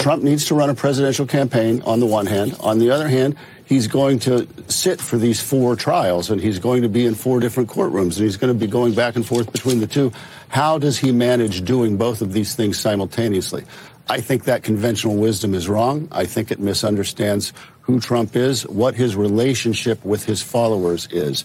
Trump needs to run a presidential campaign on the one hand. On the other hand, he's going to sit for these four trials and he's going to be in four different courtrooms and he's going to be going back and forth between the two. How does he manage doing both of these things simultaneously? I think that conventional wisdom is wrong. I think it misunderstands who Trump is, what his relationship with his followers is.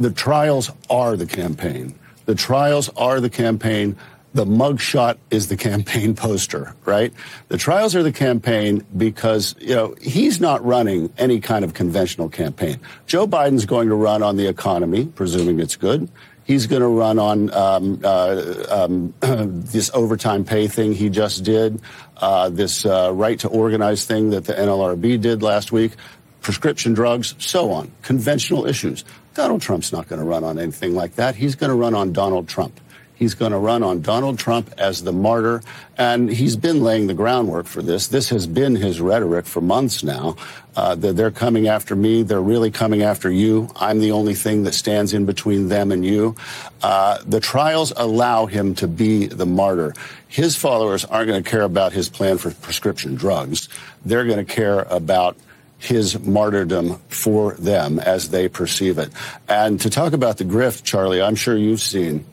The trials are the campaign. The trials are the campaign the mugshot is the campaign poster, right? The trials are the campaign because, you know, he's not running any kind of conventional campaign. Joe Biden's going to run on the economy, presuming it's good. He's going to run on um, uh, um, this overtime pay thing he just did, uh, this uh, right to organize thing that the NLRB did last week, prescription drugs, so on. Conventional issues. Donald Trump's not going to run on anything like that. He's going to run on Donald Trump. He's going to run on Donald Trump as the martyr. And he's been laying the groundwork for this. This has been his rhetoric for months now. Uh, that they're coming after me. They're really coming after you. I'm the only thing that stands in between them and you. Uh, the trials allow him to be the martyr. His followers aren't going to care about his plan for prescription drugs. They're going to care about his martyrdom for them as they perceive it. And to talk about the grift, Charlie, I'm sure you've seen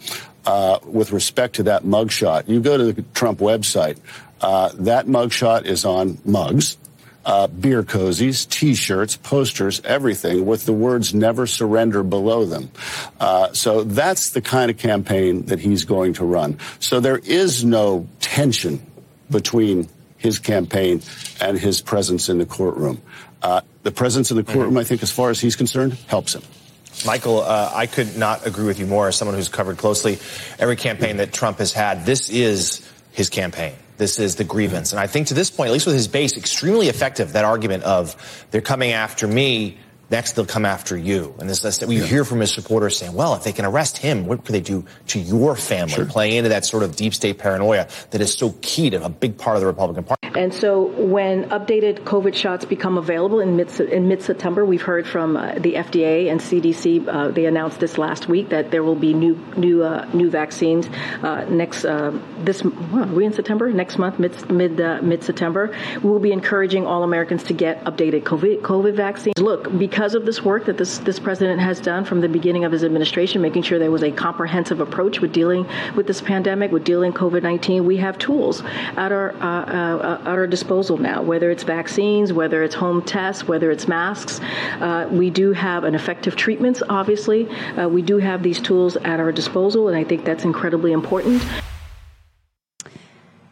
uh, with respect to that mugshot. You go to the Trump website. Uh, that mugshot is on mugs, uh, beer cozies, T-shirts, posters, everything with the words "Never Surrender" below them. Uh, so that's the kind of campaign that he's going to run. So there is no tension between his campaign and his presence in the courtroom. Uh, the presence in the courtroom, mm-hmm. I think, as far as he's concerned, helps him. Michael, uh, I could not agree with you more as someone who's covered closely every campaign that Trump has had. This is his campaign. This is the grievance. And I think to this point, at least with his base, extremely effective, that argument of they're coming after me Next, they'll come after you. And this, this, we yeah. hear from his supporters saying, well, if they can arrest him, what could they do to your family? Sure. Playing into that sort of deep state paranoia that is so key to a big part of the Republican Party. And so when updated COVID shots become available in mid, in mid-September, we've heard from uh, the FDA and CDC, uh, they announced this last week that there will be new, new, uh, new vaccines, uh, next, uh, this, are we in September? Next month, mid, mid, uh, mid-September. We will be encouraging all Americans to get updated COVID, COVID vaccines. Look, because because of this work that this, this president has done from the beginning of his administration, making sure there was a comprehensive approach with dealing with this pandemic, with dealing COVID-19, we have tools at our uh, uh, at our disposal now. Whether it's vaccines, whether it's home tests, whether it's masks, uh, we do have an effective treatments. Obviously, uh, we do have these tools at our disposal, and I think that's incredibly important.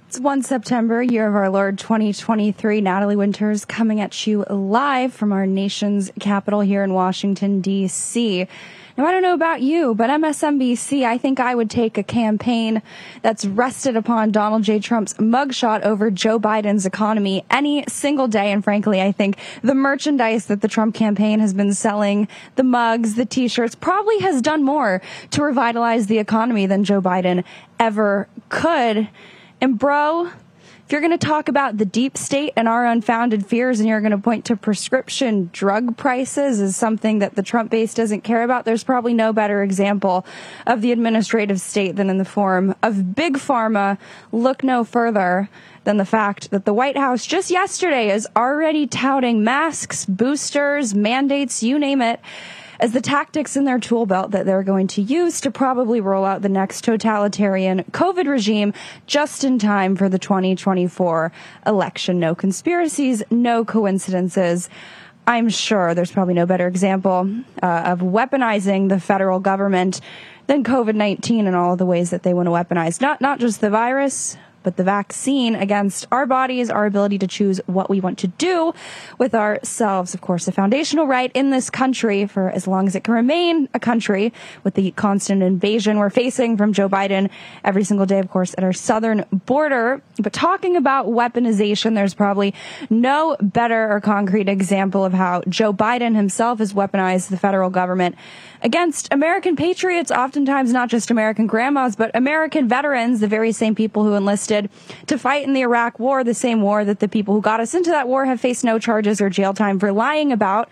It's 1 September, year of our Lord 2023. Natalie Winters coming at you live from our nation's capital here in Washington, D.C. Now, I don't know about you, but MSNBC, I think I would take a campaign that's rested upon Donald J. Trump's mugshot over Joe Biden's economy any single day. And frankly, I think the merchandise that the Trump campaign has been selling, the mugs, the t-shirts, probably has done more to revitalize the economy than Joe Biden ever could. And bro, if you're going to talk about the deep state and our unfounded fears and you're going to point to prescription drug prices as something that the Trump base doesn't care about, there's probably no better example of the administrative state than in the form of big pharma. Look no further than the fact that the White House just yesterday is already touting masks, boosters, mandates, you name it as the tactics in their tool belt that they're going to use to probably roll out the next totalitarian COVID regime just in time for the 2024 election. No conspiracies, no coincidences. I'm sure there's probably no better example uh, of weaponizing the federal government than COVID-19 and all of the ways that they want to weaponize not not just the virus, but the vaccine against our bodies, our ability to choose what we want to do with ourselves. Of course, a foundational right in this country for as long as it can remain a country with the constant invasion we're facing from Joe Biden every single day, of course, at our southern border. But talking about weaponization, there's probably no better or concrete example of how Joe Biden himself has weaponized the federal government against American patriots, oftentimes not just American grandmas, but American veterans, the very same people who enlisted to fight in the Iraq war, the same war that the people who got us into that war have faced no charges or jail time for lying about.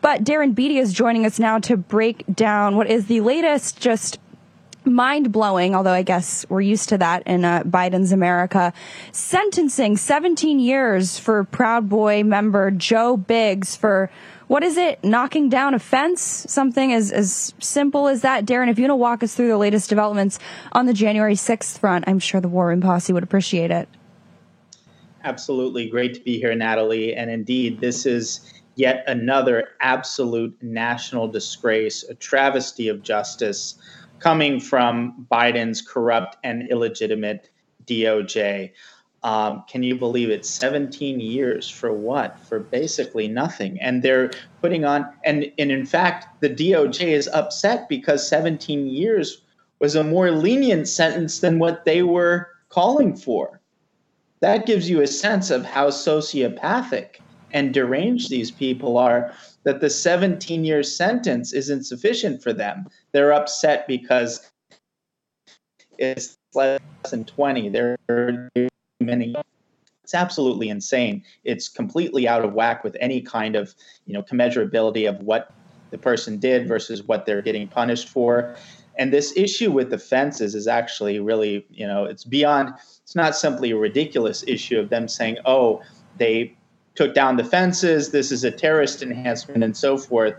But Darren Beattie is joining us now to break down what is the latest just mind blowing, although I guess we're used to that in uh, Biden's America. Sentencing 17 years for Proud Boy member Joe Biggs for what is it? Knocking down a fence? Something as, as simple as that? Darren, if you want to walk us through the latest developments on the January 6th front, I'm sure the War Room Posse would appreciate it. Absolutely. Great to be here, Natalie. And indeed, this is yet another absolute national disgrace, a travesty of justice coming from Biden's corrupt and illegitimate DOJ. Um, can you believe it? 17 years for what? For basically nothing. And they're putting on, and, and in fact, the DOJ is upset because 17 years was a more lenient sentence than what they were calling for. That gives you a sense of how sociopathic and deranged these people are that the 17 year sentence is insufficient for them. They're upset because it's less than 20. They're many. It's absolutely insane. It's completely out of whack with any kind of you know commensurability of what the person did versus what they're getting punished for. And this issue with the fences is actually really you know it's beyond it's not simply a ridiculous issue of them saying oh they took down the fences this is a terrorist enhancement and so forth.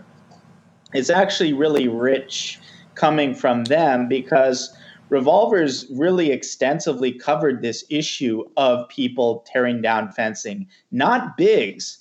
It's actually really rich coming from them because Revolvers really extensively covered this issue of people tearing down fencing, not Biggs.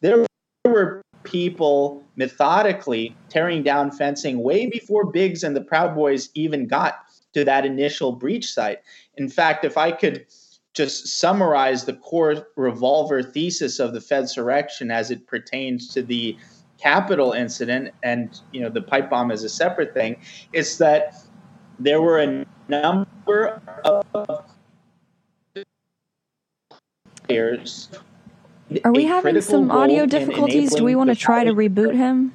There were people methodically tearing down fencing way before Biggs and the Proud Boys even got to that initial breach site. In fact, if I could just summarize the core revolver thesis of the Fedsurrection as it pertains to the Capitol incident, and you know the pipe bomb is a separate thing, it's that there were a number of players. Are we having some audio difficulties? Do we want to try to reboot him?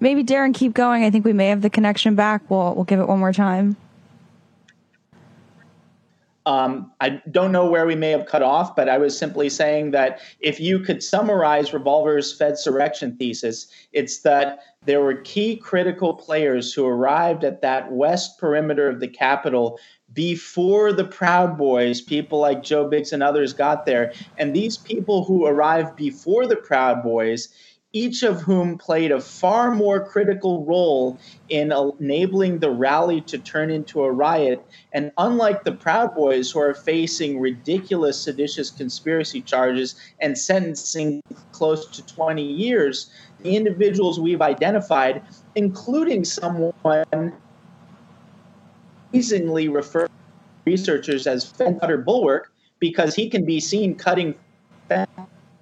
Maybe Darren, keep going. I think we may have the connection back. We'll we'll give it one more time. Um, I don't know where we may have cut off, but I was simply saying that if you could summarize Revolver's Fed Fedsurrection thesis, it's that there were key critical players who arrived at that west perimeter of the Capitol before the Proud Boys, people like Joe Biggs and others got there. And these people who arrived before the Proud Boys each of whom played a far more critical role in enabling the rally to turn into a riot. And unlike the Proud Boys, who are facing ridiculous seditious conspiracy charges and sentencing close to 20 years, the individuals we've identified, including someone amazingly referred researchers as Cutter Bulwark, because he can be seen cutting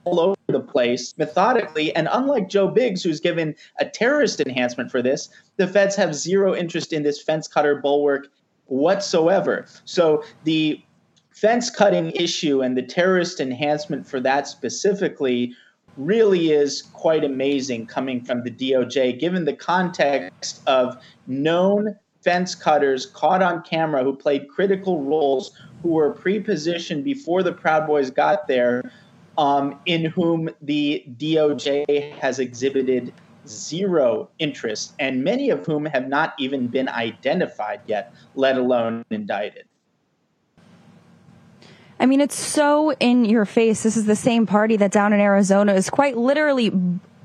all over the place methodically. And unlike Joe Biggs, who's given a terrorist enhancement for this, the feds have zero interest in this fence cutter bulwark whatsoever. So the fence cutting issue and the terrorist enhancement for that specifically really is quite amazing coming from the DOJ, given the context of known fence cutters caught on camera who played critical roles, who were pre-positioned before the Proud Boys got there, um, in whom the DOJ has exhibited zero interest, and many of whom have not even been identified yet, let alone indicted. I mean, it's so in your face. This is the same party that down in Arizona is quite literally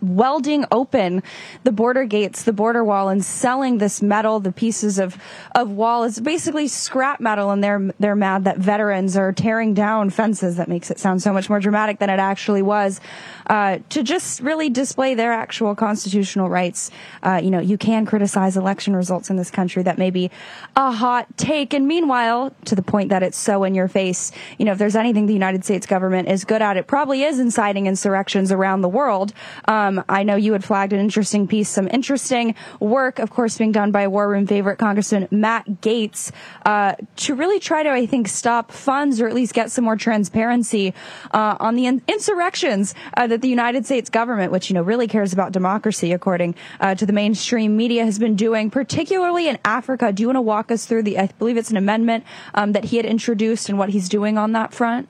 welding open the border gates, the border wall, and selling this metal, the pieces of, of wall. It's basically scrap metal, and they're, they're mad that veterans are tearing down fences. That makes it sound so much more dramatic than it actually was. Uh, to just really display their actual constitutional rights. Uh, you know, you can criticize election results in this country. That may be a hot take. And meanwhile, to the point that it's so in your face, you know, if there's anything the United States government is good at, it probably is inciting insurrections around the world. Um, I know you had flagged an interesting piece, some interesting work, of course, being done by War Room favorite Congressman Matt Gaetz, uh, to really try to, I think, stop funds or at least get some more transparency uh, on the in- insurrections uh, that the United States government, which, you know, really cares about democracy, according uh, to the mainstream media, has been doing, particularly in Africa. Do you want to walk us through the, I believe it's an amendment um, that he had introduced and what he's doing on that front?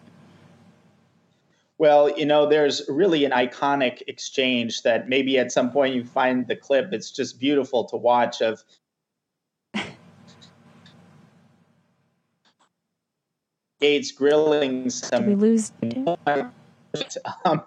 Well, you know, there's really an iconic exchange that maybe at some point you find the clip. It's just beautiful to watch of Gaetz grilling some. Did we lose? Um,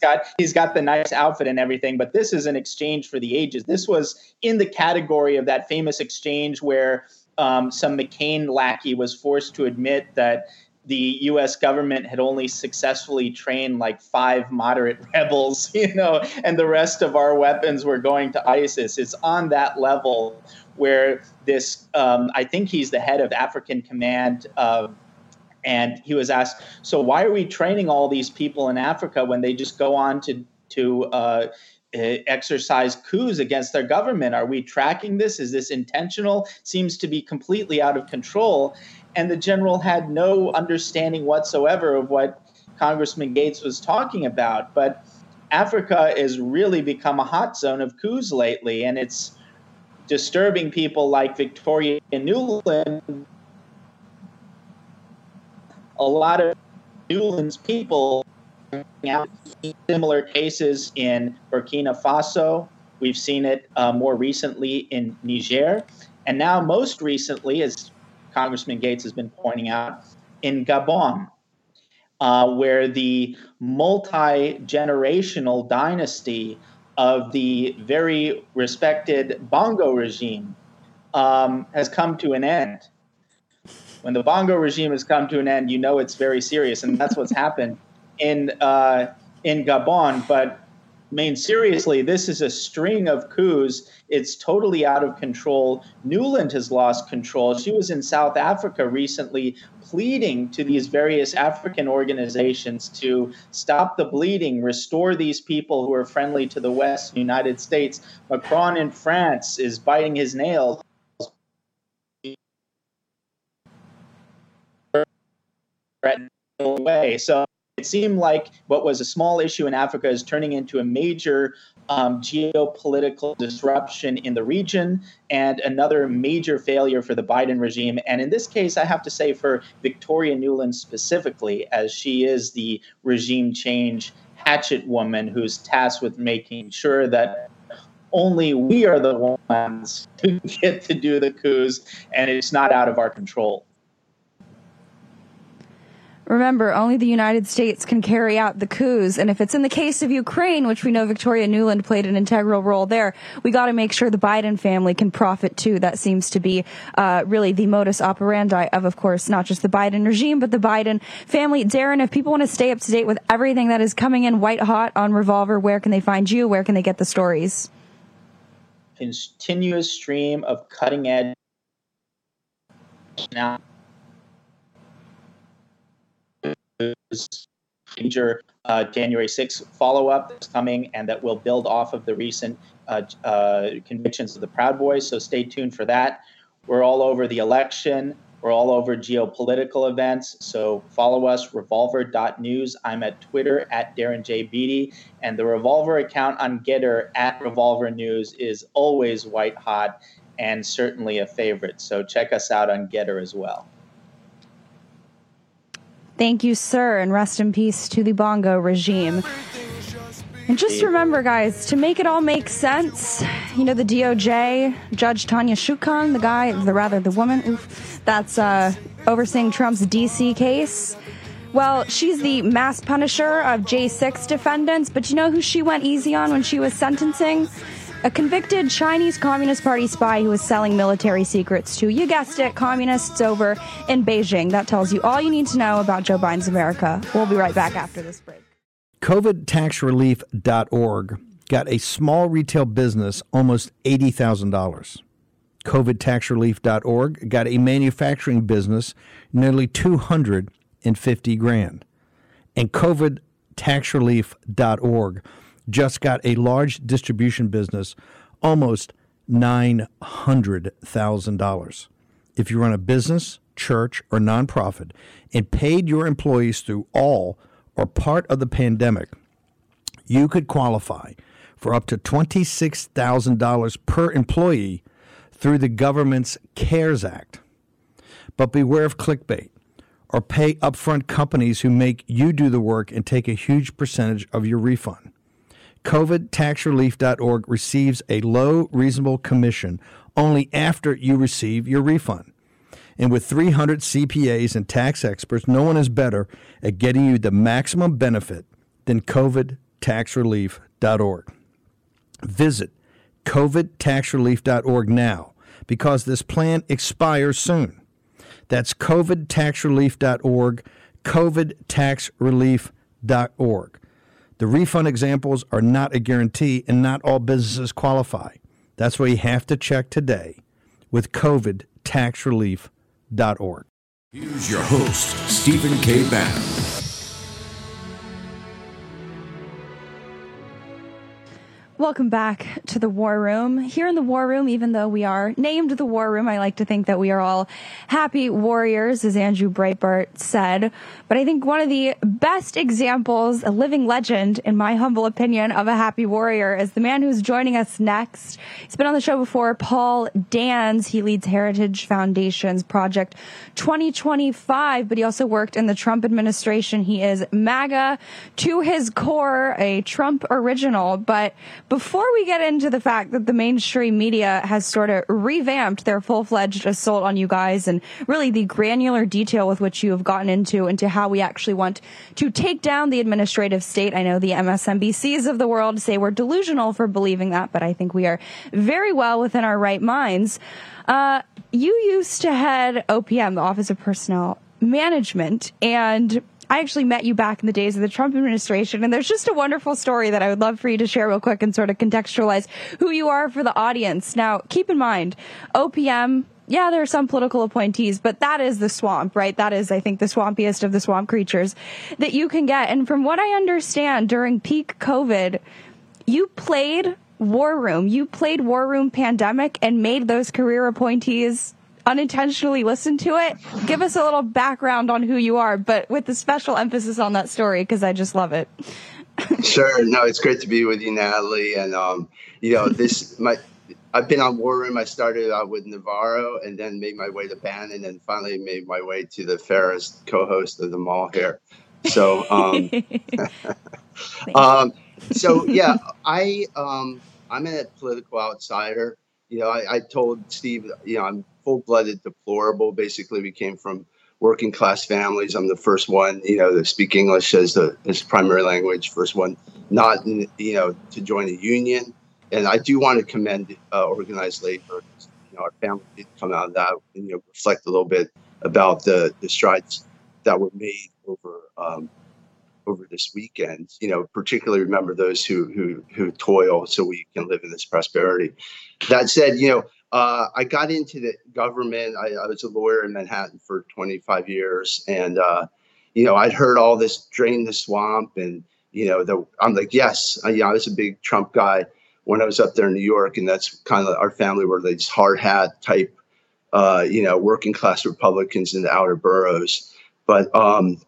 got he's got the nice outfit and everything, but this is an exchange for the ages. This was in the category of that famous exchange where um, some McCain lackey was forced to admit that the U.S. government had only successfully trained like five moderate rebels, you know, and the rest of our weapons were going to ISIS. It's on that level where this, um, I think he's the head of African Command. Uh, and he was asked, "So why are we training all these people in Africa when they just go on to to uh, exercise coups against their government? Are we tracking this? Is this intentional? Seems to be completely out of control." And the general had no understanding whatsoever of what Congressman Gaetz was talking about. But Africa has really become a hot zone of coups lately, and it's disturbing people like Victoria Nuland. a lot of Nulands people out similar cases in Burkina Faso. We've seen it uh, more recently in Niger. And now, most recently, as Congressman Gaetz has been pointing out, in Gabon, uh, where the multi generational dynasty of the very respected Bongo regime um, has come to an end when the Bongo regime has come to an end, you know it's very serious, and that's what's happened in uh, in Gabon. But I mean, seriously, this is a string of coups. It's totally out of control. Nuland has lost control. She was in South Africa recently pleading to these various African organizations to stop the bleeding, restore these people who are friendly to the West, United States. Macron in France is biting his nails. So it seemed like what was a small issue in Africa is turning into a major um, geopolitical disruption in the region and another major failure for the Biden regime. And in this case, I have to say for Victoria Nuland specifically, as she is the regime change hatchet woman who's tasked with making sure that only we are the ones who get to do the coups and it's not out of our control. Remember, only the United States can carry out the coups. And if it's in the case of Ukraine, which we know Victoria Nuland played an integral role there, we got to make sure the Biden family can profit too. That seems to be uh, really the modus operandi of, of course, not just the Biden regime, but the Biden family. Darren, if people want to stay up to date with everything that is coming in white hot on Revolver, where can they find you? Where can they get the stories? Continuous stream of cutting edge now major uh, January 6th follow up that's coming and that will build off of the recent uh, uh, convictions of the Proud Boys. So stay tuned for that. We're all over the election. We're all over geopolitical events. So follow us, revolver.news. I'm at Twitter at Darren J. Beattie. And the Revolver account on Gettr at Revolver News is always white hot and certainly a favorite. So check us out on Gettr as well. Thank you, sir, and rest in peace to the Bongo regime. And just remember, guys, to make it all make sense, you know, the DOJ, Judge Tanya Chutkan, the guy, the rather the woman, oof, that's uh, overseeing Trump's DC case. Well, she's the mass punisher of J6 defendants, but you know who she went easy on when she was sentencing? A convicted Chinese Communist Party spy who was selling military secrets to, you guessed it, communists over in Beijing. That tells you all you need to know about Joe Biden's America. We'll be right back after this break. COVIDtaxrelief.org got a small retail business almost $80,000. COVIDtaxrelief.org got a manufacturing business nearly 250 grand. And COVIDtaxrelief.org just got a large distribution business almost $900,000. If you run a business, church, or nonprofit and paid your employees through all or part of the pandemic, you could qualify for up to $26,000 per employee through the government's CARES Act. But beware of clickbait or pay upfront companies who make you do the work and take a huge percentage of your refund. COVIDtaxrelief.org receives a low, reasonable commission only after you receive your refund. And with 300 CPAs and tax experts, no one is better at getting you the maximum benefit than COVIDtaxrelief.org. Visit covidtaxrelief.org now because this plan expires soon. That's covidtaxrelief.org, covidtaxrelief.org. The refund examples are not a guarantee and not all businesses qualify. That's why you have to check today with covidtaxrelief.org. Here's your host, Stephen K. Bannon. Welcome back to the War Room. Here in the War Room, even though we are named the War Room, I like to think that we are all happy warriors, as Andrew Breitbart said. But I think one of the best examples, a living legend, in my humble opinion, of a happy warrior is the man who's joining us next. He's been on the show before, Paul Dans. He leads Heritage Foundation's Project 2025, but he also worked in the Trump administration. He is MAGA to his core, a Trump original, but before we get into the fact that the mainstream media has sort of revamped their full fledged assault on you guys and really the granular detail with which you have gotten into into how we actually want to take down the administrative state. I know the MSNBCs of the world say we're delusional for believing that, but I think we are very well within our right minds. Uh, you used to head OPM, the Office of Personnel Management, and I actually met you back in the days of the Trump administration, and there's just a wonderful story that I would love for you to share real quick and sort of contextualize who you are for the audience. Now, keep in mind, OPM, yeah, there are some political appointees, but that is the swamp, right? That is, I think, the swampiest of the swamp creatures that you can get. And from what I understand, during peak COVID, you played War Room. You played War Room Pandemic and made those career appointees unintentionally listen to it, give us a little background on who you are, but with the special emphasis on that story because I just love it. sure. No, it's great to be with you, Natalie. And um, you know, this my I've been on War Room. I started out with Navarro and then made my way to Bannon and finally made my way to the fairest co-host of them all here. So um, um so yeah, I um I'm a political outsider. You know, I, I told Steve, you know, I'm full-blooded deplorable. Basically, we came from working class families. I'm the first one, you know, to speak English as the as primary language. First one, not you know, to join a union. And I do want to commend uh, organized labor. You know, our family did come out of that and you know reflect a little bit about the the strides that were made over um, over this weekend. You know, particularly remember those who who who toil so we can live in this prosperity. That said, you know, uh, I got into the government. I, I, was a lawyer in Manhattan for 25 years, and uh, you know, I'd heard all this drain the swamp, and you know, the, I'm like, yes, I, you know, I was a big Trump guy when I was up there in New York, and that's kind of our family were these hard hat type, uh, you know, working class Republicans in the outer boroughs. But um,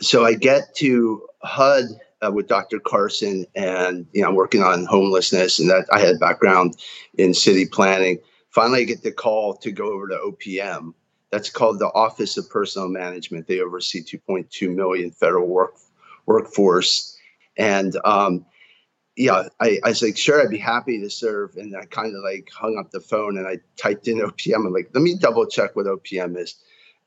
so I get to HUD uh, with Dr. Carson, and you know, working on homelessness, and that I had background in city planning. Finally, I get the call to go over to OPM. That's called the Office of Personnel Management. They oversee 2.2 million federal work workforce, and um, yeah, I, I was like, sure, I'd be happy to serve. And I kind of like hung up the phone and I typed in OPM. I'm like, let me double check what OPM is.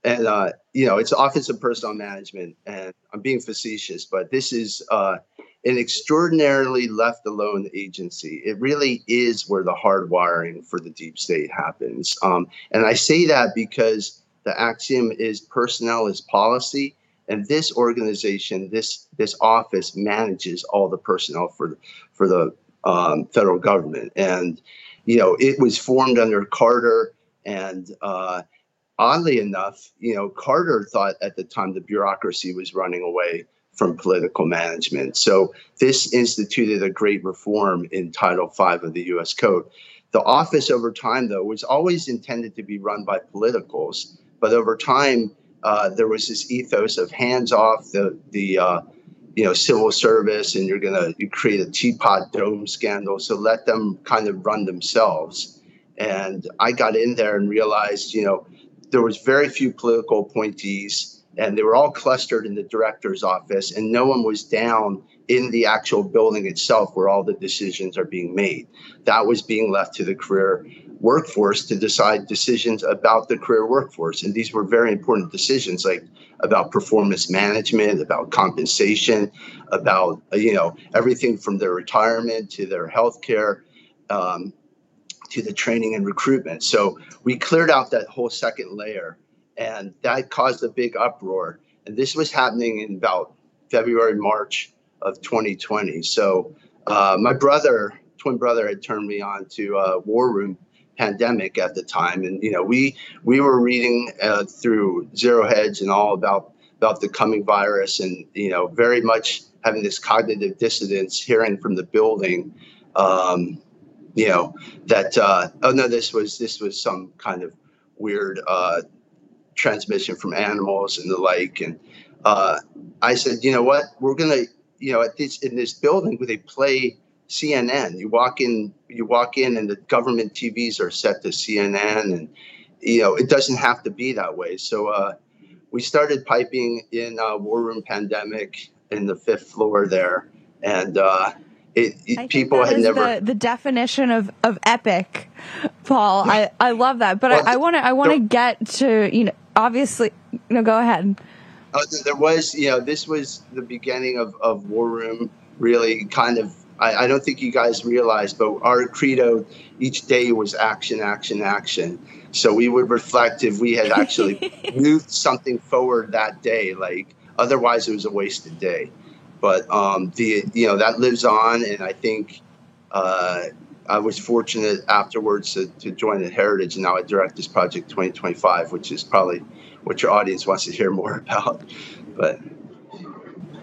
And uh, you know, it's Office of Personnel Management, and I'm being facetious, but this is uh, an extraordinarily left alone agency. It really is where the hard wiring for the deep state happens. Um, and I say that because the axiom is personnel is policy. And this organization, this this office manages all the personnel for for the um, federal government. And you know, it was formed under Carter, and uh, oddly enough, you know, Carter thought at the time the bureaucracy was running away from political management. So this instituted a great reform in Title V of the U.S. Code. The office over time, though, was always intended to be run by politicals, but over time uh, there was this ethos of hands off the the uh, you know civil service, and you're gonna you create a teapot dome scandal. So let them kind of run themselves. And I got in there and realized, you know, there was very few political appointees and they were all clustered in the director's office and no one was down in the actual building itself where all the decisions are being made. That was being left to the career workforce to decide decisions about the career workforce and these were very important decisions like about performance management about compensation about you know everything from their retirement to their health care um, to the training and recruitment so we cleared out that whole second layer and that caused a big uproar. And this was happening in about February, March of 2020. So uh, my brother, twin brother, had turned me on to uh, War Room pandemic at the time, and you know we we were reading uh, through Zero Hedge and all about about the coming virus, and you know very much having this cognitive dissonance, hearing from the building. Um, you know that uh, oh no this was this was some kind of weird uh, transmission from animals and the like. And uh, I said, you know what, we're gonna, you know, at this in this building where they play CNN. You walk in, you walk in, and the government TVs are set to CNN, and you know it doesn't have to be that way. So uh, we started piping in uh, War Room Pandemic in the fifth floor there, and uh, it, it people had never the, the, definition of, of epic, Paul. I, I love that, but well, I want to I want to get to you know obviously, no, go ahead. Uh, there was, you know, this was the beginning of, of War Room, really kind of. I, I don't think you guys realized, but our credo each day was action, action, action. So we would reflect if we had actually moved something forward that day. Like otherwise, it was a wasted day. But um, the you know that lives on, and I think uh, I was fortunate afterwards to, to join at Heritage, and now I direct this project 2025, which is probably what your audience wants to hear more about. But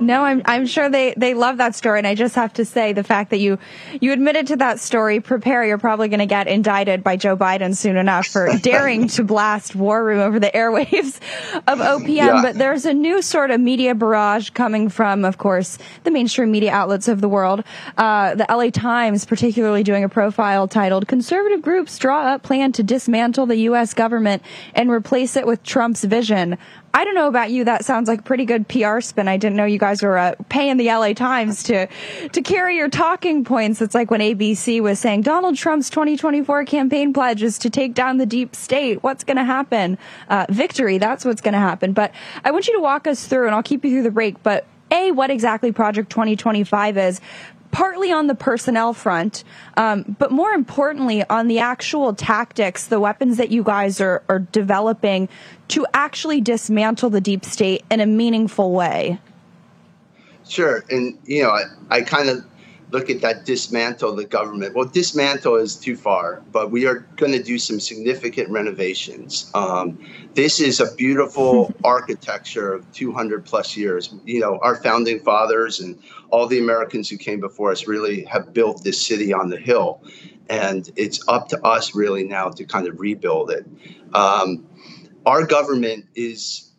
no, I'm I'm sure they they love that story, and I just have to say the fact that you you admitted to that story. Prepare, you're probably going to get indicted by Joe Biden soon enough for daring to blast War Room over the airwaves of OPM. Yeah. But there's a new sort of media barrage coming from, of course, the mainstream media outlets of the world. Uh, the LA Times, particularly, doing a profile titled "Conservative Groups Draw Up Plan to Dismantle the U.S. Government and Replace It with Trump's Vision." I don't know about you. That sounds like a pretty good PR spin. I didn't know you guys were uh, paying the LA Times to to carry your talking points. It's like when ABC was saying Donald Trump's 2024 campaign pledge is to take down the deep state. What's going to happen? Uh, victory. That's what's going to happen. But I want you to walk us through, and I'll keep you through the break. But a, what exactly Project 2025 is, partly on the personnel front, um, but more importantly on the actual tactics, the weapons that you guys are, are developing to actually dismantle the deep state in a meaningful way. Sure, and you know, I, I kind of look at that dismantle the government. Well, dismantle is too far, but we are going to do some significant renovations. Um, this is a beautiful architecture of 200 plus years. You know, our founding fathers and all the Americans who came before us really have built this city on the hill. And it's up to us really now to kind of rebuild it. Um, our government is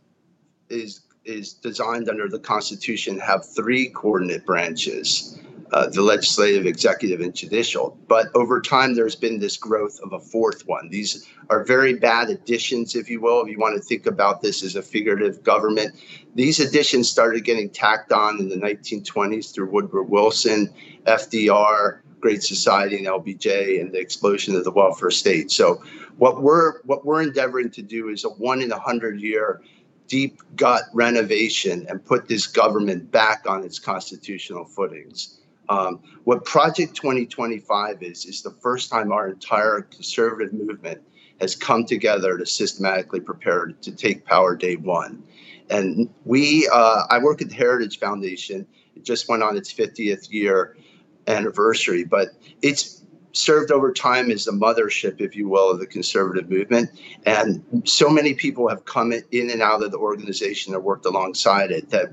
is is designed under the Constitution have three coordinate branches. Uh, the legislative, executive, and judicial. But over time, there's been this growth of a fourth one. These are very bad additions, if you will, if you want to think about this as a figurative government. These additions started getting tacked on in the 1920s through Woodrow Wilson, FDR, Great Society and LBJ and the explosion of the welfare state. So what we're what we're endeavoring to do is a one in a hundred year deep gut renovation and put this government back on its constitutional footings. Um, what Project 2025 is, is the first time our entire conservative movement has come together to systematically prepare to take power day one. And we, uh, I work at the Heritage Foundation. It just went on its 50th year anniversary, but it's served over time as the mothership, if you will, of the conservative movement. And so many people have come in and out of the organization and worked alongside it that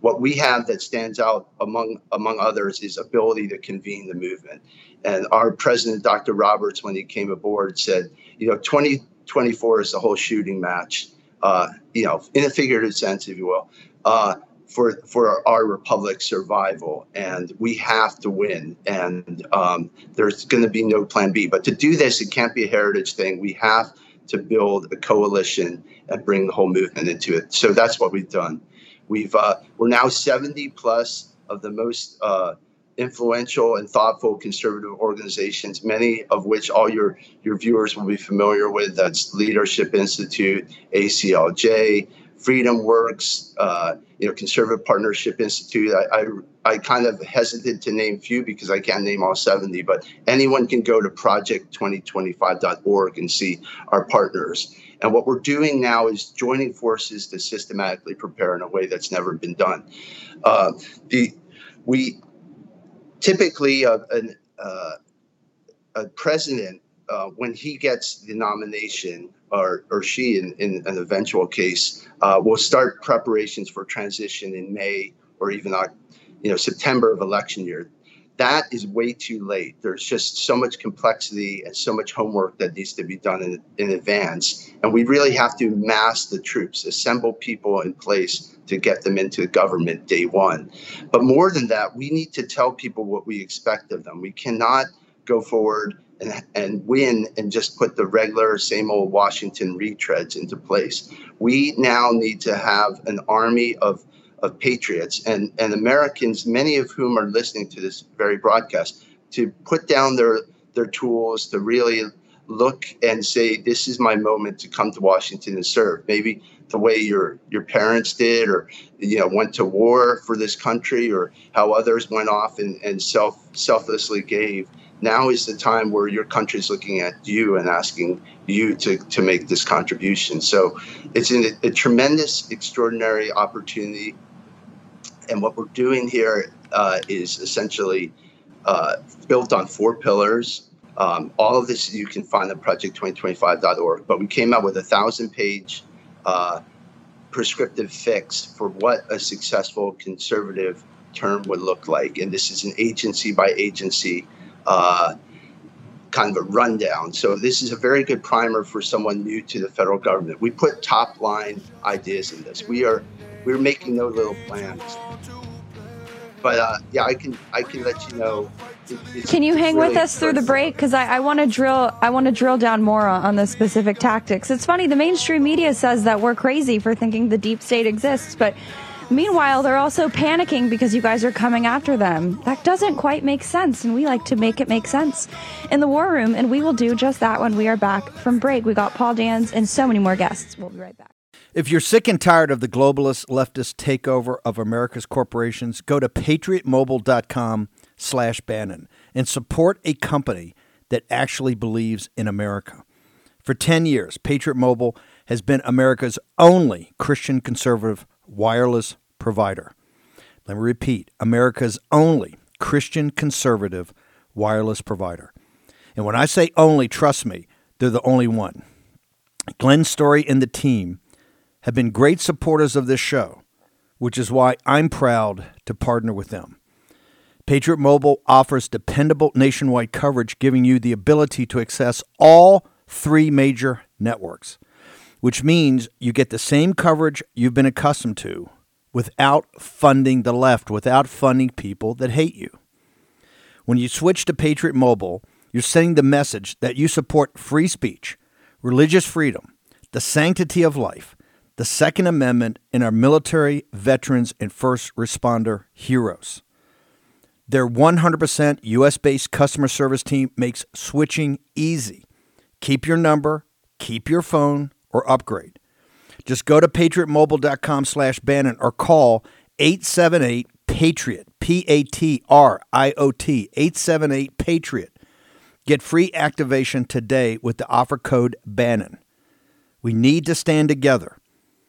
what we have that stands out among among others is ability to convene the movement. And our president, Dr. Roberts, when he came aboard, said, you know, 2024 is the whole shooting match, uh, you know, in a figurative sense, if you will. Uh, for for our republic's survival, and we have to win. And um, there's going to be no plan B. But to do this, it can't be a heritage thing. We have to build a coalition and bring the whole movement into it. So that's what we've done. We've uh, we're now 70 plus of the most uh, influential and thoughtful conservative organizations, many of which all your your viewers will be familiar with. That's Leadership Institute, ACLJ, Freedom Works, uh, you know, Conservative Partnership Institute. I, I, I kind of hesitate to name few because I can't name all 70, but anyone can go to project2025.org and see our partners. And what we're doing now is joining forces to systematically prepare in a way that's never been done. Uh, the we typically uh, an, uh, a president uh, when he gets the nomination or, or she in, in an eventual case uh, will start preparations for transition in May or even you know September of election year. That is way too late. There's just so much complexity and so much homework that needs to be done in, in advance. And we really have to mass the troops, assemble people in place to get them into government day one. But more than that, we need to tell people what we expect of them. We cannot go forward and, and win and just put the regular same old Washington retreads into place. We now need to have an army of of patriots and, and Americans, many of whom are listening to this very broadcast, to put down their their tools to really look and say, this is my moment to come to Washington and serve. Maybe the way your your parents did, or you know, went to war for this country, or how others went off and, and self selflessly gave now is the time where your country is looking at you and asking you to, to make this contribution. So it's a, a tremendous, extraordinary opportunity. And what we're doing here uh, is essentially uh, built on four pillars. Um, all of this you can find at project2025.org. But we came out with a thousand page uh, prescriptive fix for what a successful conservative term would look like. And this is an agency by agency uh, kind of a rundown. So this is a very good primer for someone new to the federal government. We put top line ideas in this. We are we're making no little plans. But uh, yeah, I can I can let you know. can you hang really with us through the break? Because I, I want to drill I want to drill down more on, on the specific tactics. It's funny the mainstream media says that we're crazy for thinking the deep state exists, but Meanwhile, they're also panicking because you guys are coming after them. That doesn't quite make sense, and we like to make it make sense in the War Room, and we will do just that when we are back from break. We got Paul Dans and so many more guests. We'll be right back. If you're sick and tired of the globalist leftist takeover of America's corporations, go to patriotmobile.com slash Bannon and support a company that actually believes in America. For 10 years, Patriot Mobile has been America's only Christian conservative wireless provider. Let me repeat America's only Christian conservative wireless provider. And when I say only, trust me, they're the only one. Glenn Story and the team have been great supporters of this show, which is why I'm proud to partner with them. Patriot Mobile offers dependable nationwide coverage, giving you the ability to access all three major networks which means you get the same coverage you've been accustomed to without funding the left, without funding people that hate you. When you switch to Patriot Mobile, you're sending the message that you support free speech, religious freedom, the sanctity of life, the Second Amendment, and our military, veterans, and first responder heroes. Their 100% US based customer service team makes switching easy. Keep your number, keep your phone, or upgrade. Just go to patriotmobile.com slash Bannon or call 878 Patriot, P A T R I O T, 878 Patriot. Get free activation today with the offer code Bannon. We need to stand together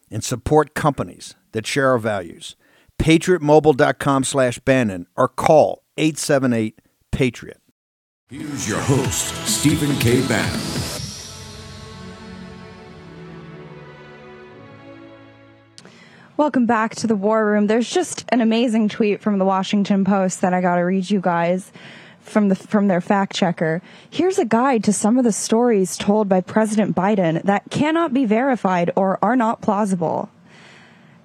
and support companies that share our values. PatriotMobile.com slash Bannon or call 878 Patriot. Here's your host, Stephen K. Bannon. Welcome back to the War Room. There's just an amazing tweet from the Washington Post that I got to read you guys from the from their fact checker. Here's a guide to some of the stories told by President Biden that cannot be verified or are not plausible.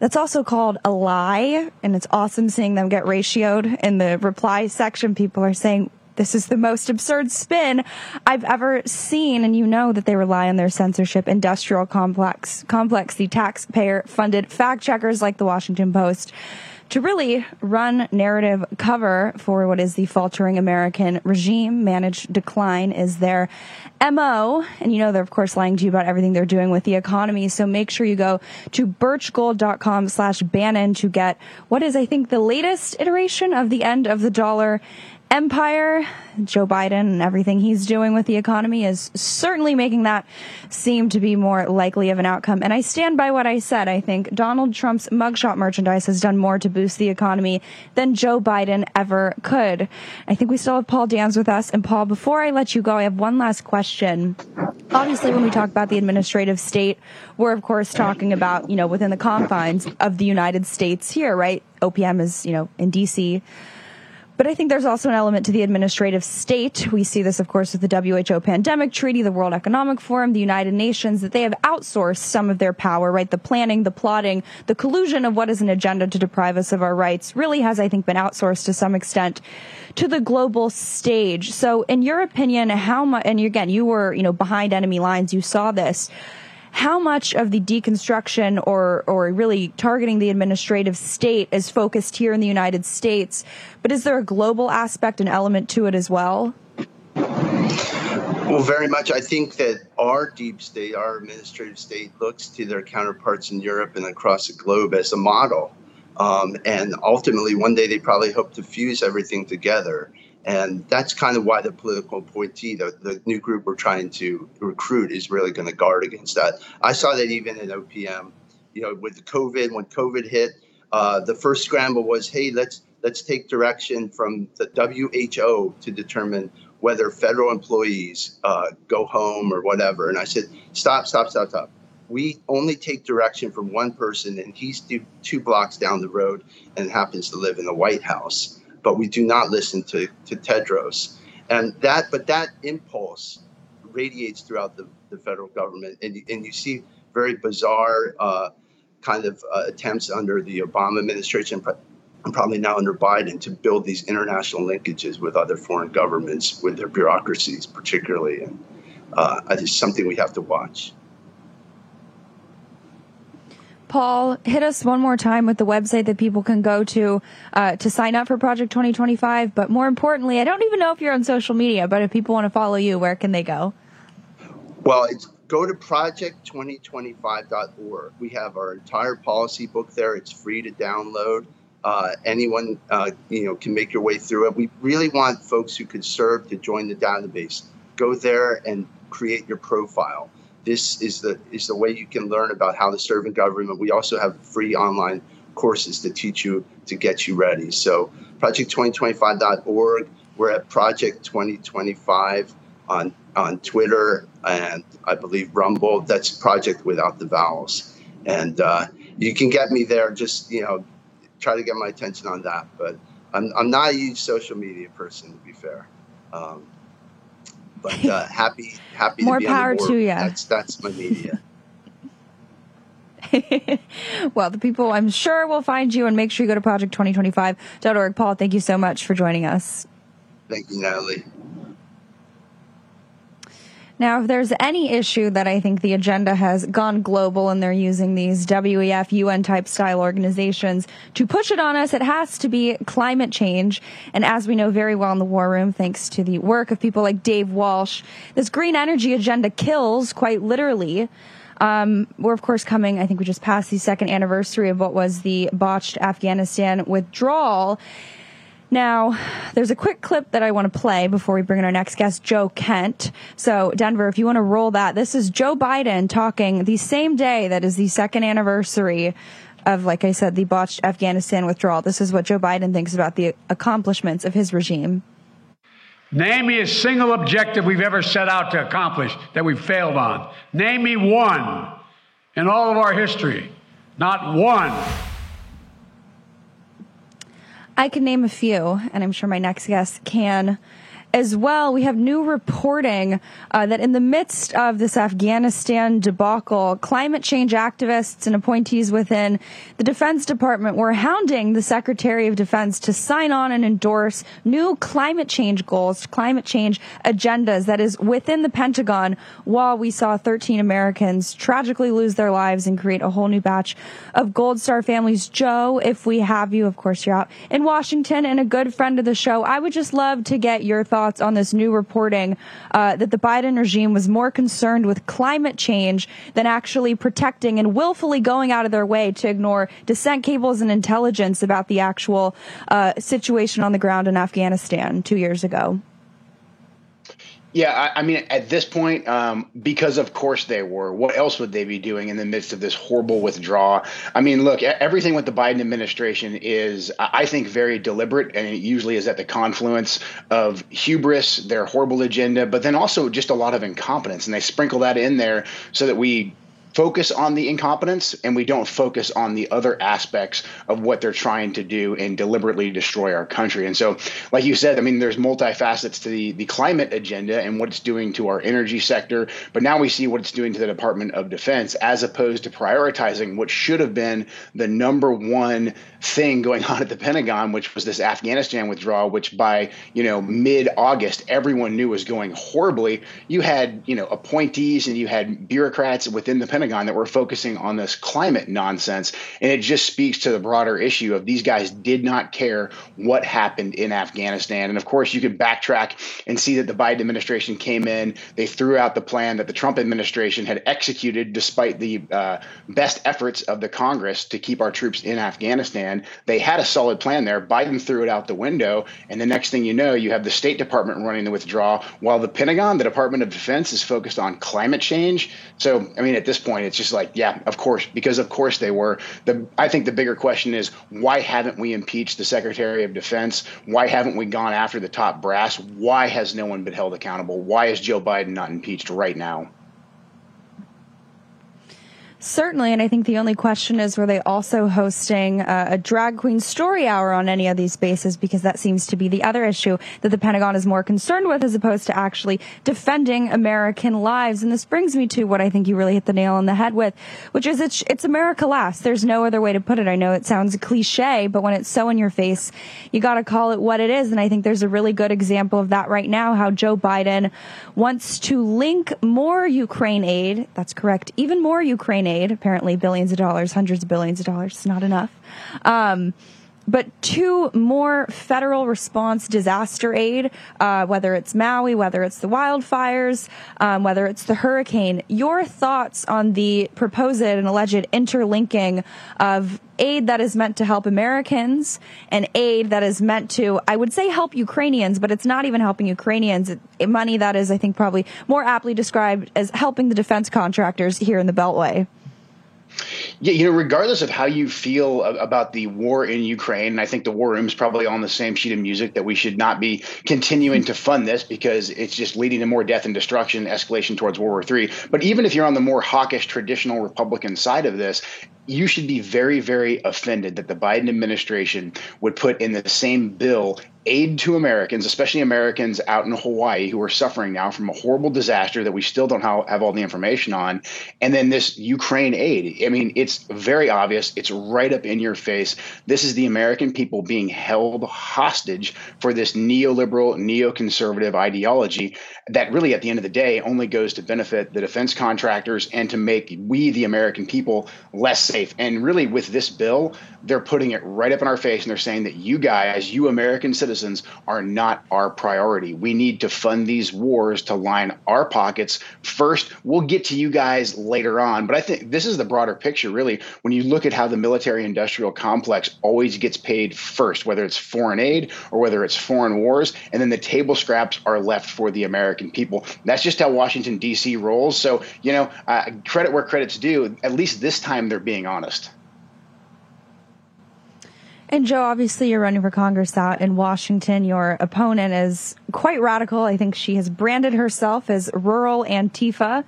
That's also called a lie, and it's awesome seeing them get ratioed in the reply section. People are saying, this is the most absurd spin I've ever seen. And you know that they rely on their censorship industrial complex, complex, the taxpayer funded fact checkers like the Washington Post to really run narrative cover for what is the faltering American regime. Managed decline is their MO. And you know, they're of course lying to you about everything they're doing with the economy. So make sure you go to birchgold.com slash Bannon to get what is, I think, the latest iteration of the end of the dollar empire, Joe Biden and everything he's doing with the economy is certainly making that seem to be more likely of an outcome. And I stand by what I said. I think Donald Trump's mugshot merchandise has done more to boost the economy than Joe Biden ever could. I think we still have Paul Dans with us. And Paul, before I let you go, I have one last question. Obviously, when we talk about the administrative state, we're of course talking about, you know, within the confines of the United States here, right? OPM is, you know, in DC. But I think there's also an element to the administrative state. We see this, of course, with the WHO pandemic treaty, the World Economic Forum, the United Nations, that they have outsourced some of their power, right? The planning, the plotting, the collusion of what is an agenda to deprive us of our rights really has, I think, been outsourced to some extent to the global stage. So in your opinion, how much, and again, you were, you know, behind enemy lines, you saw this how much of the deconstruction or or really targeting the administrative state is focused here in the United States, but is there a global aspect and element to it as well? Well, very much. I think that our deep state, our administrative state, looks to their counterparts in Europe and across the globe as a model. Um, and ultimately, one day they probably hope to fuse everything together. And that's kind of why the political appointee, the, the new group we're trying to recruit, is really going to guard against that. I saw that even in OPM, you know, with COVID, when COVID hit, uh, the first scramble was, hey, let's let's take direction from the WHO to determine whether federal employees uh, go home or whatever. And I said, stop, stop, stop, stop. We only take direction from one person, and he's two, two blocks down the road and happens to live in the White House but we do not listen to, to Tedros. And that, but that impulse radiates throughout the, the federal government. And, and you see very bizarre uh, kind of uh, attempts under the Obama administration, and probably now under Biden, to build these international linkages with other foreign governments, with their bureaucracies, particularly. And uh, it's something we have to watch. Paul, hit us one more time with the website that people can go to uh, to sign up for Project 2025. But more importantly, I don't even know if you're on social media, but if people want to follow you, where can they go? Well, it's go to project2025.org. We have our entire policy book there. It's free to download. Uh, anyone uh, you know can make your way through it. We really want folks who could serve to join the database. Go there and create your profile this is the is the way you can learn about how to serve in government. We also have free online courses to teach you to get you ready. So project2025.org. We're at Project 2025 on on Twitter and I believe Rumble. That's Project without the vowels. And uh, you can get me there. Just you know, try to get my attention on that. But I'm I'm not a huge social media person to be fair. Um, but uh, happy, happy. More to power to you. That's that's my media. well, the people I'm sure will find you and make sure you go to project2025.org. Paul, thank you so much for joining us. Thank you, Natalie. Now, if there's any issue that I think the agenda has gone global and they're using these WEF UN type style organizations to push it on us, it has to be climate change. And as we know very well in the war room, thanks to the work of people like Dave Walsh, this green energy agenda kills quite literally. Um, we're of course coming, I think we just passed the second anniversary of what was the botched Afghanistan withdrawal. Now, there's a quick clip that I want to play before we bring in our next guest, Joe Kent. So, Denver, if you want to roll that, this is Joe Biden talking the same day that is the second anniversary of, like I said, the botched Afghanistan withdrawal. This is what Joe Biden thinks about the accomplishments of his regime. Name me a single objective we've ever set out to accomplish that we've failed on. Name me one in all of our history. Not one. I can name a few, and I'm sure my next guest can as well, we have new reporting uh, that in the midst of this Afghanistan debacle, climate change activists and appointees within the Defense Department were hounding the Secretary of Defense to sign on and endorse new climate change goals, climate change agendas that is within the Pentagon while we saw 13 Americans tragically lose their lives and create a whole new batch of Gold Star families. Joe, if we have you, of course, you're out in Washington and a good friend of the show. I would just love to get your thoughts thoughts on this new reporting uh, that the Biden regime was more concerned with climate change than actually protecting and willfully going out of their way to ignore dissent cables and intelligence about the actual uh, situation on the ground in Afghanistan two years ago. Yeah, I, I, mean, at this point, um, because of course they were. What else would they be doing in the midst of this horrible withdrawal? I mean, look, everything with the Biden administration is, I think, very deliberate, and it usually is at the confluence of hubris, their horrible agenda, but then also just a lot of incompetence, and they sprinkle that in there so that we focus on the incompetence and we don't focus on the other aspects of what they're trying to do and deliberately destroy our country. And so, like you said, I mean, there's multifacets to the, the climate agenda and what it's doing to our energy sector. But now we see what it's doing to the Department of Defense as opposed to prioritizing what should have been the number one thing going on at the Pentagon, which was this Afghanistan withdrawal, which by, you know, mid August, everyone knew was going horribly. You had, you know, appointees and you had bureaucrats within the Pentagon Pentagon that we're focusing on this climate nonsense. And it just speaks to the broader issue of these guys did not care what happened in Afghanistan. And of course, you could backtrack and see that the Biden administration came in, they threw out the plan that the Trump administration had executed despite the uh, best efforts of the Congress to keep our troops in Afghanistan. They had a solid plan there. Biden threw it out the window. And the next thing you know, you have the State Department running the withdrawal while the Pentagon, the Department of Defense, is focused on climate change. So, I mean, at this point, point, it's just like, yeah, of course, because of course they were. The I think the bigger question is why haven't we impeached the Secretary of Defense? Why haven't we gone after the top brass? Why has no one been held accountable? Why is Joe Biden not impeached right now? Certainly, and I think the only question is were they also hosting uh, a drag queen story hour on any of these bases? because that seems to be the other issue that the Pentagon is more concerned with as opposed to actually defending American lives. And this brings me to what I think you really hit the nail on the head with, which is it's, it's America last. There's no other way to put it. I know it sounds cliche, but when it's so in your face, you got to call it what it is. And I think there's a really good example of that right now, how Joe Biden wants to link more Ukraine aid. That's correct. Even more Ukraine aid, apparently billions of dollars, hundreds of billions of dollars. It's not enough. Um, but two more federal response disaster aid, uh, whether it's Maui, whether it's the wildfires, um, whether it's the hurricane. Your thoughts on the proposed and alleged interlinking of aid that is meant to help Americans and aid that is meant to, I would say, help Ukrainians, but it's not even helping Ukrainians. It, money that is, I think, probably more aptly described as helping the defense contractors here in the Beltway. Yeah, you know, regardless of how you feel about the war in Ukraine, and I think the war room is probably on the same sheet of music that we should not be continuing to fund this because it's just leading to more death and destruction, escalation towards World War III. But even if you're on the more hawkish, traditional Republican side of this, you should be very, very offended that the Biden administration would put in the same bill aid to Americans, especially Americans out in Hawaii who are suffering now from a horrible disaster that we still don't have all the information on. And then this Ukraine aid. I mean, it's very obvious. It's right up in your face. This is the American people being held hostage for this neoliberal, neoconservative ideology that really, at the end of the day, only goes to benefit the defense contractors and to make we, the American people, less safe. And really, with this bill, they're putting it right up in our face and they're saying that you guys, you American citizens, are not our priority. We need to fund these wars to line our pockets first. We'll get to you guys later on. But I think this is the broader picture, really, when you look at how the military industrial complex always gets paid first, whether it's foreign aid or whether it's foreign wars, and then the table scraps are left for the American people. That's just how Washington, D.C. rolls. So, you know, uh, credit where credit's due. At least this time they're being honest. And Joe, obviously you're running for Congress out in Washington. Your opponent is quite radical. I think she has branded herself as rural Antifa. A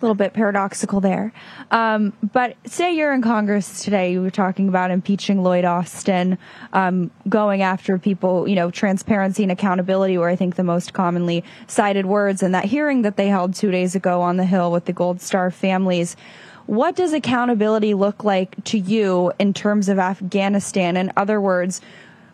little bit paradoxical there. Um, but say you're in Congress today, you were talking about impeaching Lloyd Austin, um, going after people, you know, transparency and accountability were, I think, the most commonly cited words in that hearing that they held two days ago on the Hill with the Gold Star families. What does accountability look like to you in terms of Afghanistan? In other words,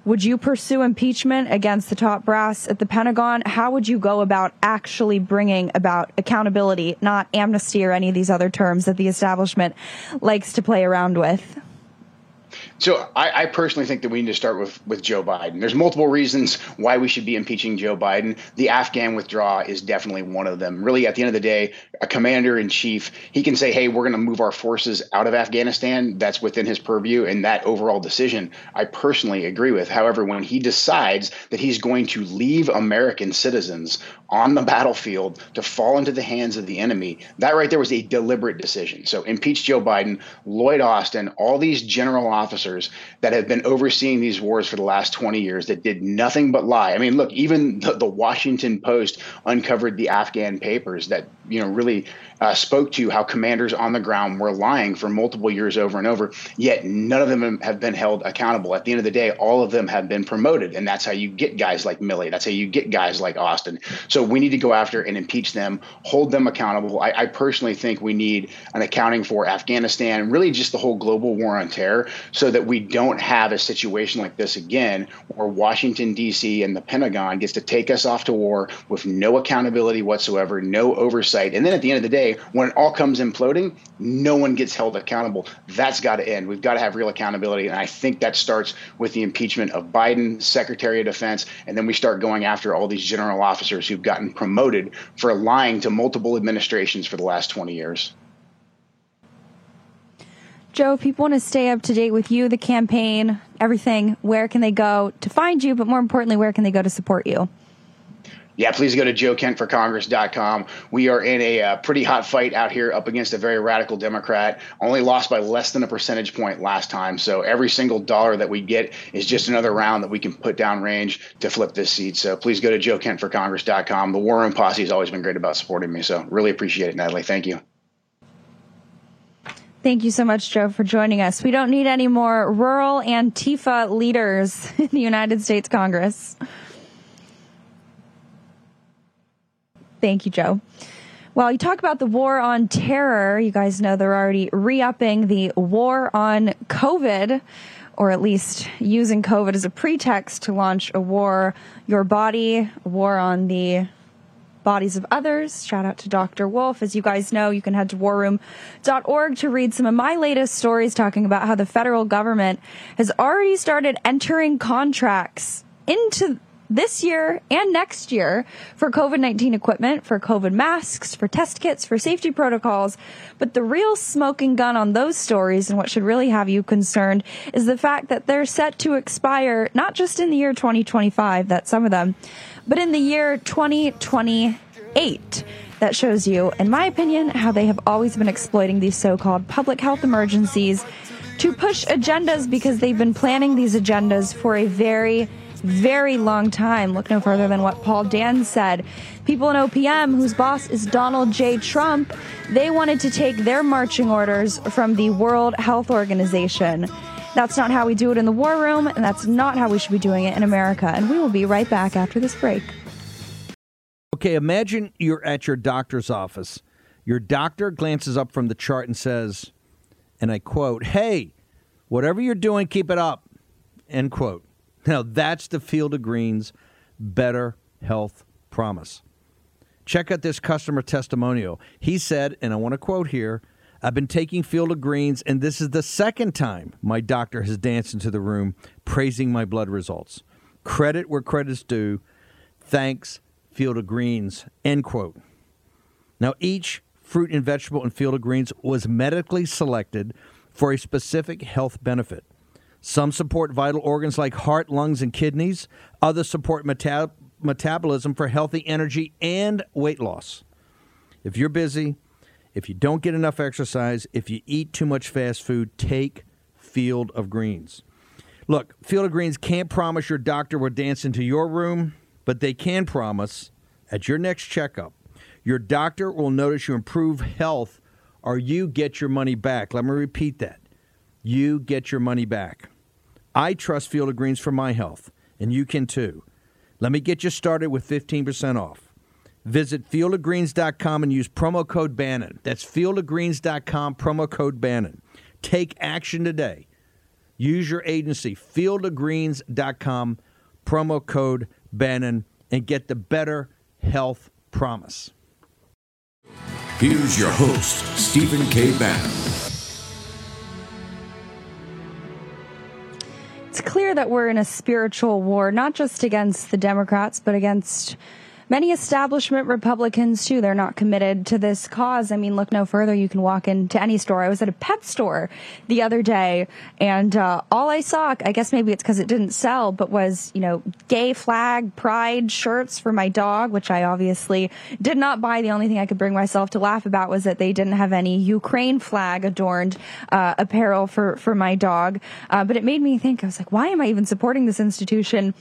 would you pursue impeachment against the top brass at the Pentagon? How would you go about actually bringing about accountability, not amnesty or any of these other terms that the establishment likes to play around with? So I, I, personally think that we need to start with with Joe Biden. There's multiple reasons why we should be impeaching Joe Biden. The Afghan withdrawal is definitely one of them. Really, at the end of the day, a commander in chief, he can say, "Hey, we're going to move our forces out of Afghanistan." That's within his purview, and that overall decision, I personally agree with. However, when he decides that he's going to leave American citizens on the battlefield to fall into the hands of the enemy, that right there was a deliberate decision. So impeach Joe Biden, Lloyd Austin, all these general officers that have been overseeing these wars for the last 20 years that did nothing but lie. I mean, look, even the, the Washington Post uncovered the Afghan papers that, you know, really uh, spoke to how commanders on the ground were lying for multiple years over and over, yet none of them have been held accountable. At the end of the day, all of them have been promoted. And that's how you get guys like Milley. That's how you get guys like Austin. So we need to go after and impeach them, hold them accountable. I, I personally think we need an accounting for Afghanistan really just the whole global war on terror so that we don't have a situation like this again where Washington, D.C. and the Pentagon gets to take us off to war with no accountability whatsoever, no oversight. And then at the end of the day, when it all comes imploding, no one gets held accountable. That's got to end. We've got to have real accountability. And I think that starts with the impeachment of Biden, Secretary of Defense, and then we start going after all these general officers who've gotten promoted for lying to multiple administrations for the last 20 years. Joe, if people want to stay up to date with you, the campaign, everything, where can they go to find you? But more importantly, where can they go to support you? Yeah, please go to joekentforcongress.com. We are in a uh, pretty hot fight out here up against a very radical Democrat. Only lost by less than a percentage point last time. So every single dollar that we get is just another round that we can put down range to flip this seat. So please go to joekentforcongress.com. The War Room Posse has always been great about supporting me. So really appreciate it, Natalie. Thank you. Thank you so much, Joe, for joining us. We don't need any more rural Antifa leaders in the United States Congress. Thank you, Joe. Well, you talk about the war on terror. You guys know they're already re upping the war on COVID, or at least using COVID as a pretext to launch a war, your body, war on the bodies of others. Shout out to Dr. Wolf. As you guys know, you can head to warroom.org to read some of my latest stories talking about how the federal government has already started entering contracts into this year and next year for COVID 19 equipment, for COVID masks, for test kits, for safety protocols. But the real smoking gun on those stories and what should really have you concerned is the fact that they're set to expire not just in the year 2025, that's some of them, but in the year 2028 that shows you, in my opinion, how they have always been exploiting these so called public health emergencies to push agendas because they've been planning these agendas for a very very long time. Look no further than what Paul Dans said. People in OPM, whose boss is Donald J. Trump, they wanted to take their marching orders from the World Health Organization. That's not how we do it in the war room, and that's not how we should be doing it in America. And we will be right back after this break. Okay, imagine you're at your doctor's office. Your doctor glances up from the chart and says, and I quote, Hey, whatever you're doing, keep it up. End quote. Now, that's the Field of Greens Better Health Promise. Check out this customer testimonial. He said, and I want to quote here I've been taking Field of Greens, and this is the second time my doctor has danced into the room praising my blood results. Credit where credit's due. Thanks, Field of Greens. End quote. Now, each fruit and vegetable in Field of Greens was medically selected for a specific health benefit. Some support vital organs like heart, lungs, and kidneys. Others support metab- metabolism for healthy energy and weight loss. If you're busy, if you don't get enough exercise, if you eat too much fast food, take Field of Greens. Look, Field of Greens can't promise your doctor will dance into your room, but they can promise at your next checkup, your doctor will notice you improve health or you get your money back. Let me repeat that. You get your money back. I trust Field of Greens for my health, and you can too. Let me get you started with 15% off. Visit fieldofgreens.com and use promo code Bannon. That's fieldofgreens.com, promo code Bannon. Take action today. Use your agency, fieldofgreens.com, promo code Bannon, and get the better health promise. Here's your host, Stephen K. Bannon. It's clear that we're in a spiritual war, not just against the Democrats, but against many establishment Republicans too. They're not committed to this cause. I mean, look no further. You can walk into any store. I was at a pet store the other day, and uh, all I saw, I guess maybe it's because it didn't sell, but was you know gay flag pride shirts for my dog, which I obviously did not buy. The only thing I could bring myself to laugh about was that they didn't have any Ukraine flag adorned uh, apparel for for my dog. Uh, but it made me think. I was like, why am I even supporting this institution?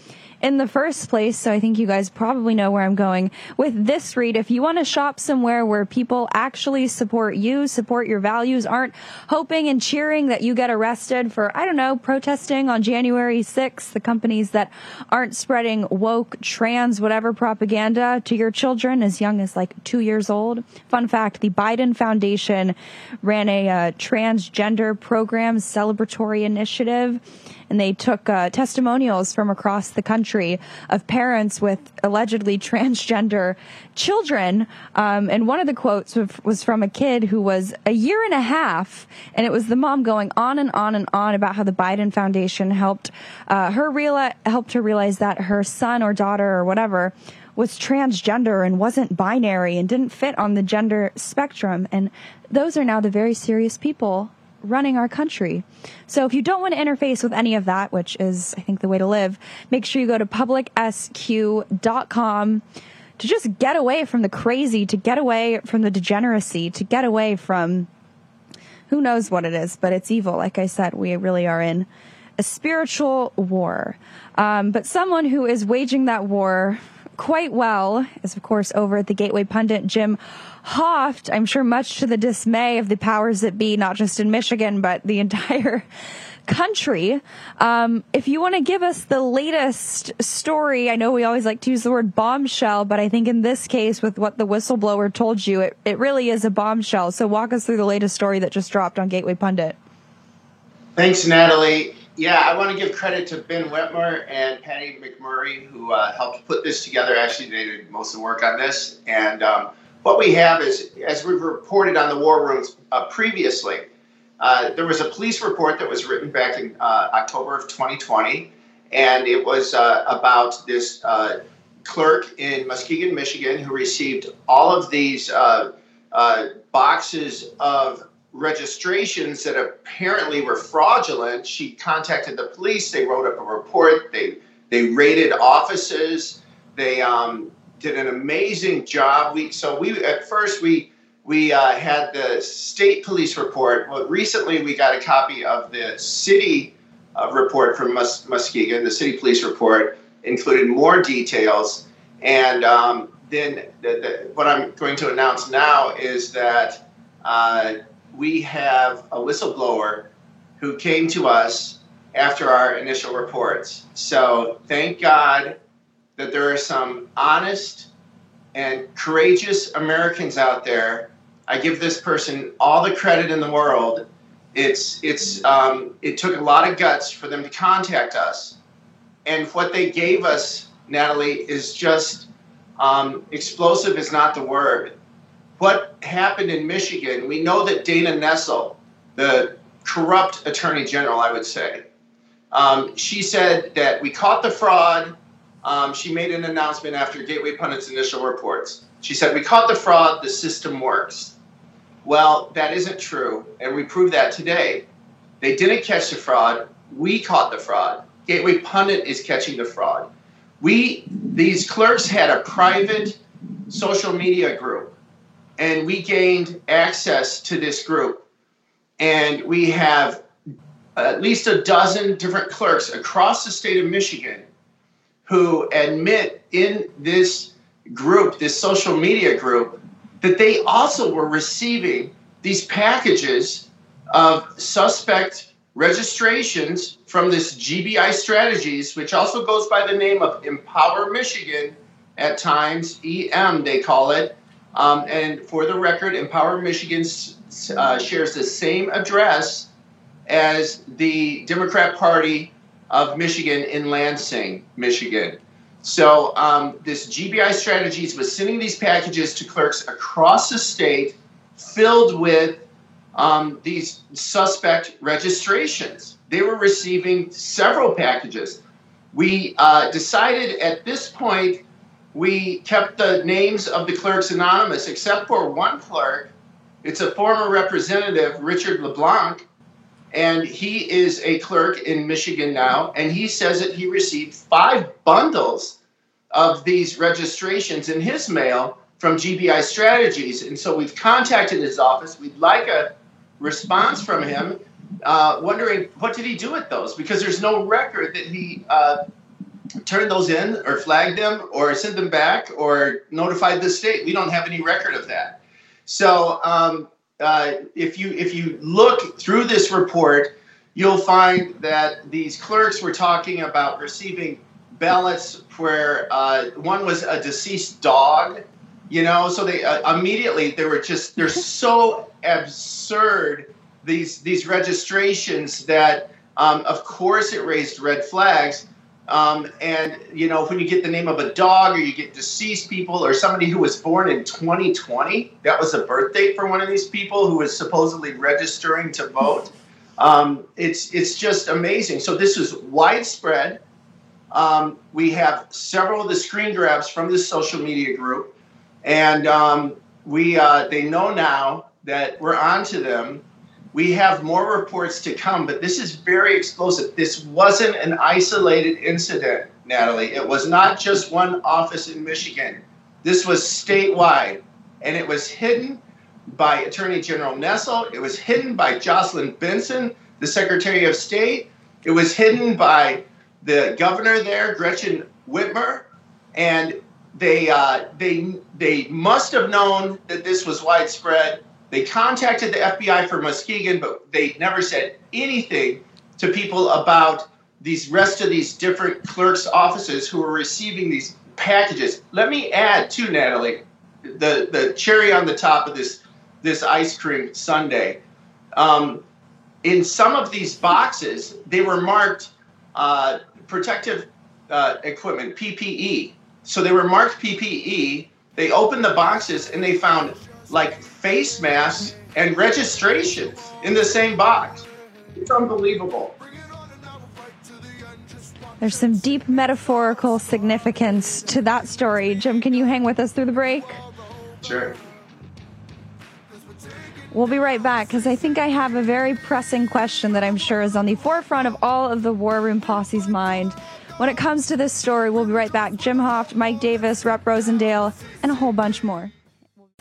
In the first place. So I think you guys probably know where I'm going with this read. If you want to shop somewhere where people actually support you, support your values, aren't hoping and cheering that you get arrested for, I don't know, protesting on January 6th, the companies that aren't spreading woke, trans, whatever propaganda to your children as young as like two years old. Fun fact, the Biden Foundation ran a uh, transgender program celebratory initiative and they took uh, testimonials from across the country of parents with allegedly transgender children. Um, and one of the quotes was from a kid who was a year and a half, and it was the mom going on and on and on about how the Biden Foundation helped uh, her realize helped her realize that her son or daughter or whatever was transgender and wasn't binary and didn't fit on the gender spectrum. And those are now the very serious people running our country. So if you don't want to interface with any of that, which is, I think, the way to live, make sure you go to publicsq.com to just get away from the crazy, to get away from the degeneracy, to get away from who knows what it is, but it's evil. Like I said, we really are in a spiritual war. Um, but someone who is waging that war quite well is, of course, over at the Gateway Pundit, Jim Hoft, I'm sure much to the dismay of the powers that be, not just in Michigan, but the entire country. Um, if you want to give us the latest story, I know we always like to use the word bombshell, but I think in this case, with what the whistleblower told you, it, it really is a bombshell. So walk us through the latest story that just dropped on Gateway Pundit. Thanks, Natalie. Yeah, I want to give credit to Ben Whitmer and Patty McMurray, who uh, helped put this together. Actually, they did most of the work on this. And um, what we have is, as we've reported on the war rooms uh, previously, uh, there was a police report that was written back in uh, October of 2020, and it was uh, about this uh, clerk in Muskegon, Michigan, who received all of these uh, boxes of registrations that apparently were fraudulent. She contacted the police. They wrote up a report. They they raided offices. They um, did an amazing job. We so we at first we we uh, had the state police report. Well, recently we got a copy of the city uh, report from Mus- Muskegon. The city police report included more details, and um, then the, the, what I'm going to announce now is that uh, we have a whistleblower who came to us after our initial reports. So thank God that there are some honest and courageous Americans out there. I give this person all the credit in the world. It's it's um, it took a lot of guts for them to contact us, and what they gave us, Natalie, is just um, explosive. Is not the word. What happened in Michigan? We know that Dana Nessel, the corrupt attorney general, I would say, um, she said that we caught the fraud. Um, she made an announcement after Gateway Pundit's initial reports. She said, We caught the fraud, the system works. Well, that isn't true, and we proved that today. They didn't catch the fraud, we caught the fraud. Gateway Pundit is catching the fraud. We, these clerks had a private social media group, and we gained access to this group. And we have at least a dozen different clerks across the state of Michigan who admit in this group, this social media group, that they also were receiving these packages of suspect registrations from this GBI Strategies, which also goes by the name of Empower Michigan at times, EM they call it. Um, and for the record, Empower Michigan uh, shares the same address as the Democrat Party of Michigan in Lansing, Michigan. So um, this GBI Strategies was sending these packages to clerks across the state, filled with um, these suspect registrations. They were receiving several packages. We uh, decided at this point we kept the names of the clerks anonymous, except for one clerk. It's a former representative, Richard LeBlanc, and he is a clerk in Michigan now, and he says that he received five bundles of these registrations in his mail from GBI Strategies. And so we've contacted his office. We'd like a response from him, uh, wondering what did he do with those? Because there's no record that he uh, turned those in or flagged them or sent them back or notified the state. We don't have any record of that. So um, uh, if you if you look through this report, you'll find that these clerks were talking about receiving ballots where uh, one was a deceased dog. You know, so they uh, immediately they were just they're so absurd these these registrations that um, of course it raised red flags. Um, and you know, when you get the name of a dog, or you get deceased people, or somebody who was born in 2020, that was a birth date for one of these people who was supposedly registering to vote. Um, it's it's just amazing. So this is widespread. Um, we have several of the screen grabs from this social media group, and um, we uh, they know now that we're on to them we have more reports to come, but this is very explosive. This wasn't an isolated incident, Natalie. It was not just one office in Michigan. This was statewide, and it was hidden by Attorney General Nessel. It was hidden by Jocelyn Benson, the Secretary of State. It was hidden by the governor there, Gretchen Whitmer, and they uh, they they must have known that this was widespread they contacted the FBI for Muskegon, but they never said anything to people about these rest of these different clerks' offices who were receiving these packages. Let me add too, Natalie, the the cherry on the top of this this ice cream sundae. Um, in some of these boxes, they were marked uh, protective uh, equipment (PPE). So they were marked PPE. They opened the boxes and they found like face masks and registrations in the same box. It's unbelievable. There's some deep metaphorical significance to that story. Jim, can you hang with us through the break? Sure. We'll be right back because I think I have a very pressing question that I'm sure is on the forefront of all of the War Room Posse's mind. When it comes to this story, we'll be right back. Jim Hoft, Mike Davis, Rep Rosendale, and a whole bunch more.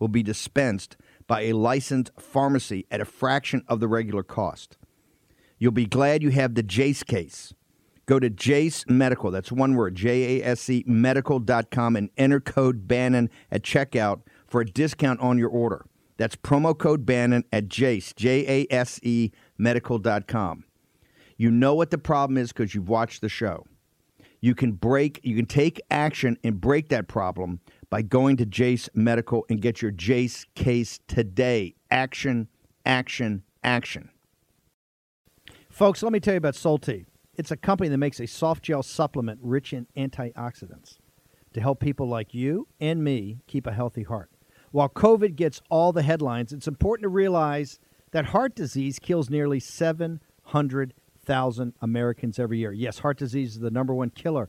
will be dispensed by a licensed pharmacy at a fraction of the regular cost. You'll be glad you have the Jase case. Go to Jase Medical, that's one word, J A S E medical.com, and enter code Bannon at checkout for a discount on your order. That's promo code Bannon at Jase, J A S E medical.com. You know what the problem is because you've watched the show. You can break, you can take action and break that problem by going to Jase Medical and get your Jase case today. Action, action, action. Folks, let me tell you about Solti. It's a company that makes a soft gel supplement rich in antioxidants to help people like you and me keep a healthy heart. While COVID gets all the headlines, it's important to realize that heart disease kills nearly 700,000 Americans every year. Yes, heart disease is the number one killer